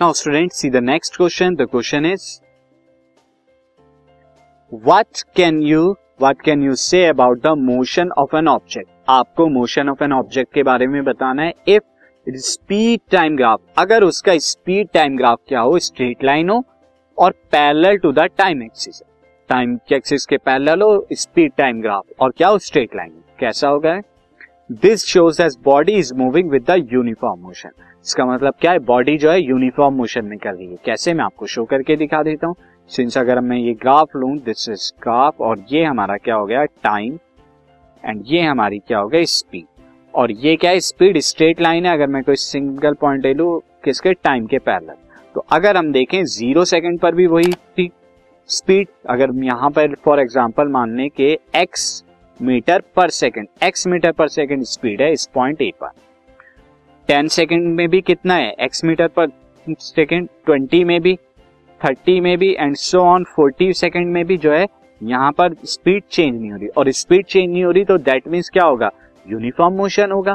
Now student see the next question the question is what can you what can you say about the motion of an object आपको motion of an object के बारे में बताना है. If speed time graph अगर उसका speed time graph क्या हो स्ट्रेट लाइन हो, और parallel to the time axis time axis के पैरेलल हो स्पीड टाइम ग्राफ और क्या हो स्ट्रेट लाइन कैसा होगा? This shows as body is moving with the uniform motion इसका मतलब क्या है? बॉडी जो है यूनिफॉर्म मोशन में कर रही है। कैसे मैं आपको शो करके दिखा देता हूँ? सिंस अगर मैं ये ग्राफ लू दिस इज़ ग्राफ और ये हमारा क्या हो गया? टाइम एंड ये हमारी क्या हो गया? स्पीड और ये क्या है? स्पीड स्ट्रेट लाइन है। अगर मैं कोई सिंगल पॉइंट ले लू, किसके? टाइम के पैरल तो अगर हम देखें ज़ीरो सेकंड पर भी वही स्पीड अगर यहाँ पर फॉर एग्जांपल मानने के x meter per second, x meter per second speed है इस पॉइंट ए पर। टेन सेकेंड में भी कितना है? X meter per second, twenty में भी, थर्टी में भी and so on forty second में भी जो है, यहाँ पर स्पीड चेंज नहीं हो रही। और स्पीड चेंज नहीं हो रही तो दैट मीन्स क्या होगा? यूनिफॉर्म मोशन होगा।